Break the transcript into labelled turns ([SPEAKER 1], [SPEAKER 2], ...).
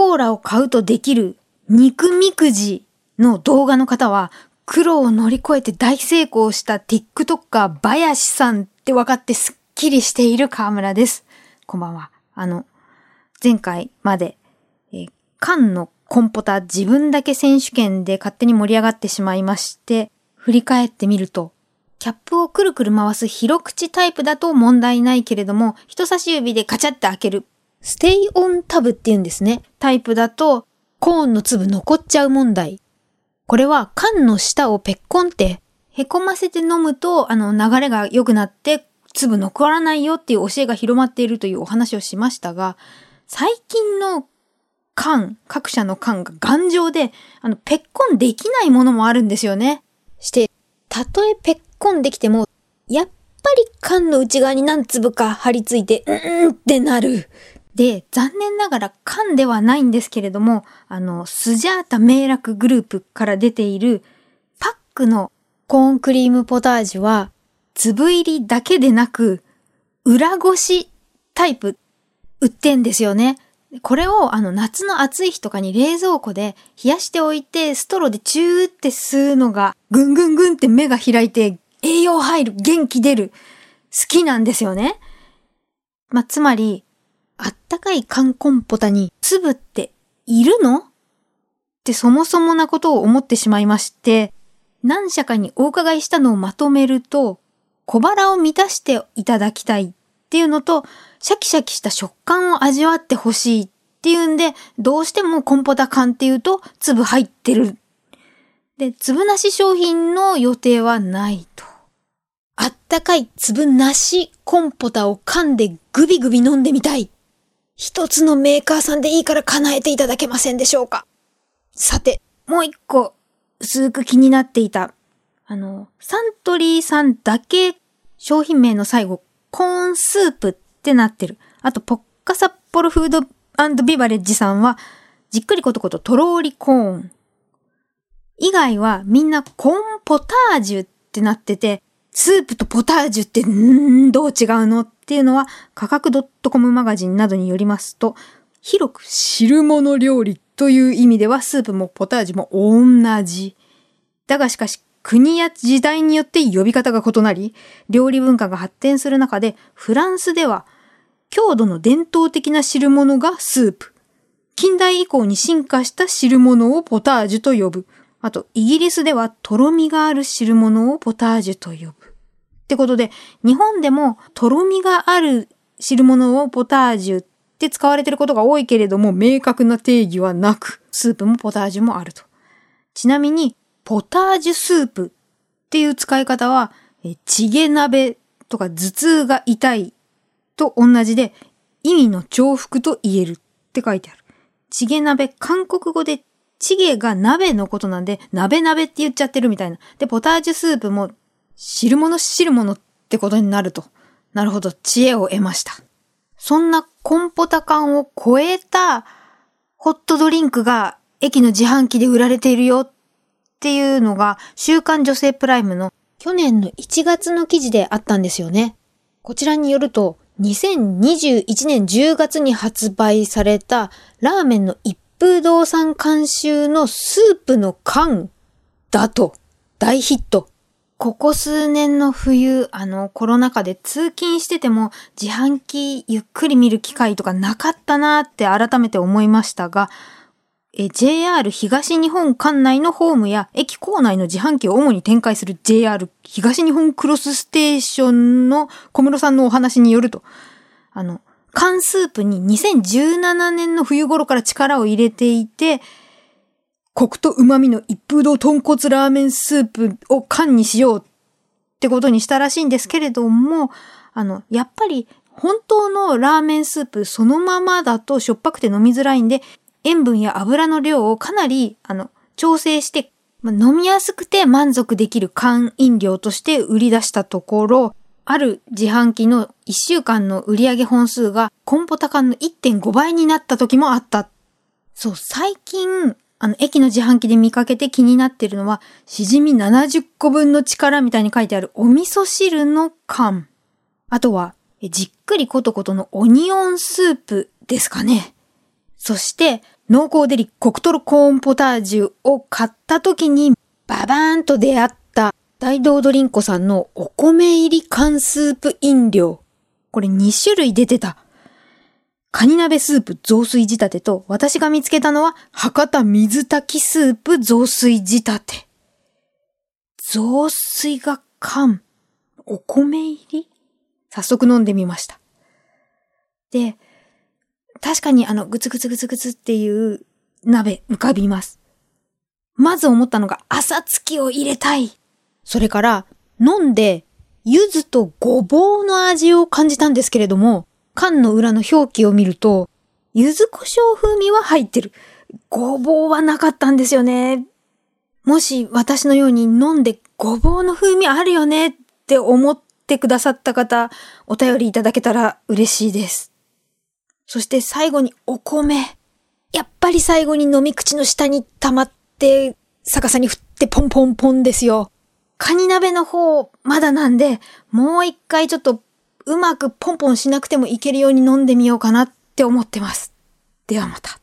[SPEAKER 1] コーラを買うとできる肉みくじの動画の方は、苦労を乗り越えて大成功した TikToker バヤシさんって分かってすっきりしている河村です。こんばんは。あの、前回まで、えー、缶のコンポタ自分だけ選手権で勝手に盛り上がってしまいまして、振り返ってみると、キャップをくるくる回す広口タイプだと問題ないけれども、人差し指でカチャって開ける、ステイオンタブって言うんですね。タイプだと、コーンの粒残っちゃう問題。これは缶の下をペッコンって凹ませて飲むと、あの流れが良くなって粒残らないよっていう教えが広まっているというお話をしましたが、最近の缶、各社の缶が頑丈で、あの、ペッコンできないものもあるんですよね。して、たとえペッコンできても、やっぱり缶の内側に何粒か張り付いて、うーんってなる。で、残念ながら缶ではないんですけれども、あの、スジャータ名楽グループから出ているパックのコーンクリームポタージュは、粒入りだけでなく、裏ごしタイプ売ってんですよね。これをあの夏の暑い日とかに冷蔵庫で冷やしておいてストローでチューって吸うのがぐんぐんぐんって目が開いて栄養入る、元気出る、好きなんですよね。まあ、つまりあったかい缶コンポタに粒っているの？ってそもそもなことを思ってしまいまして、何社かにお伺いしたのをまとめると、小腹を満たしていただきたいっていうのと、シャキシャキした食感を味わってほしいっていうんで、どうしてもコンポタ缶っていうと粒入ってる。で、粒なし商品の予定はないと。あったかい粒なしコンポタを噛んでグビグビ飲んでみたい。一つのメーカーさんでいいから叶えていただけませんでしょうか？さて、もう一個、薄く気になっていた。あの、サントリーさんだけ商品名の最後、コーンスープってなってる。あと、ポッカサッポロフードビバレッジさんは、じっくりことこととろーりコーン。以外はみんなコーンポタージュってなってて、スープとポタージュって、んどう違うのっていうのは、価格 .com マガジンなどによりますと、広く汁物料理という意味では、スープもポタージュも同じ。だがしかし、国や時代によって呼び方が異なり、料理文化が発展する中で、フランスでは、郷土の伝統的な汁物がスープ。近代以降に進化した汁物をポタージュと呼ぶ。あと、イギリスではとろみがある汁物をポタージュと呼ぶ。ってことで、日本でもとろみがある汁物をポタージュって使われてることが多いけれども、明確な定義はなく、スープもポタージュもあると。ちなみに、ポタージュスープっていう使い方は、チゲ鍋とか頭痛が痛いと同じで、意味の重複と言えるって書いてある。チゲ鍋、韓国語でチゲが鍋のことなんで、鍋鍋って言っちゃってるみたいな。で、ポタージュスープも、汁物汁物ってことになると。なるほど、知恵を得ました。そんなコンポタ缶を超えたホットドリンクが駅の自販機で売られているよっていうのが、週刊女性プライムの去年の1月の記事であったんですよね。こちらによると、2021年10月に発売されたラーメンの一風堂さん監修のスープの缶だと大ヒット。ここ数年の冬、あのコロナ禍で通勤してても自販機ゆっくり見る機会とかなかったなって改めて思いましたが、JR 東日本管内のホームや駅構内の自販機を主に展開する JR 東日本クロスステーションの小室さんのお話によると、あの、缶スープに2017年の冬頃から力を入れていて、コクと旨味の一風堂豚骨ラーメンスープを缶にしようってことにしたらしいんですけれども、あの、やっぱり本当のラーメンスープそのままだとしょっぱくて飲みづらいんで、塩分や油の量をかなり、あの、調整して、ま飲みやすくて満足できる缶飲料として売り出したところ、ある自販機の1週間の売上本数がコンポタ缶の1.5倍になった時もあった。そう、最近、あの、駅の自販機で見かけて気になってるのは、しじみ70個分の力みたいに書いてあるお味噌汁の缶。あとは、じっくりコトコトのオニオンスープですかね。そして、濃厚デリコクトロコーンポタージュを買った時にババーンと出会った大道ドリンコさんのお米入り缶スープ飲料。これ2種類出てた。カニ鍋スープ雑炊仕立てと私が見つけたのは博多水炊きスープ雑炊仕立て。雑炊が缶。お米入り？早速飲んでみました。で、確かにあの、ぐつぐつぐつぐつっていう鍋浮かびます。まず思ったのが朝月を入れたい。それから飲んで柚子とごぼうの味を感じたんですけれども、缶の裏の表記を見ると、柚子胡椒風味は入ってる。ごぼうはなかったんですよね。もし私のように飲んでごぼうの風味あるよねって思ってくださった方、お便りいただけたら嬉しいです。そして最後にお米。やっぱり最後に飲み口の下に溜まって、逆さに振ってポンポンポンですよ。カニ鍋の方、まだなんで、もう一回ちょっとうまくポンポンしなくてもいけるように飲んでみようかなって思ってます。ではまた。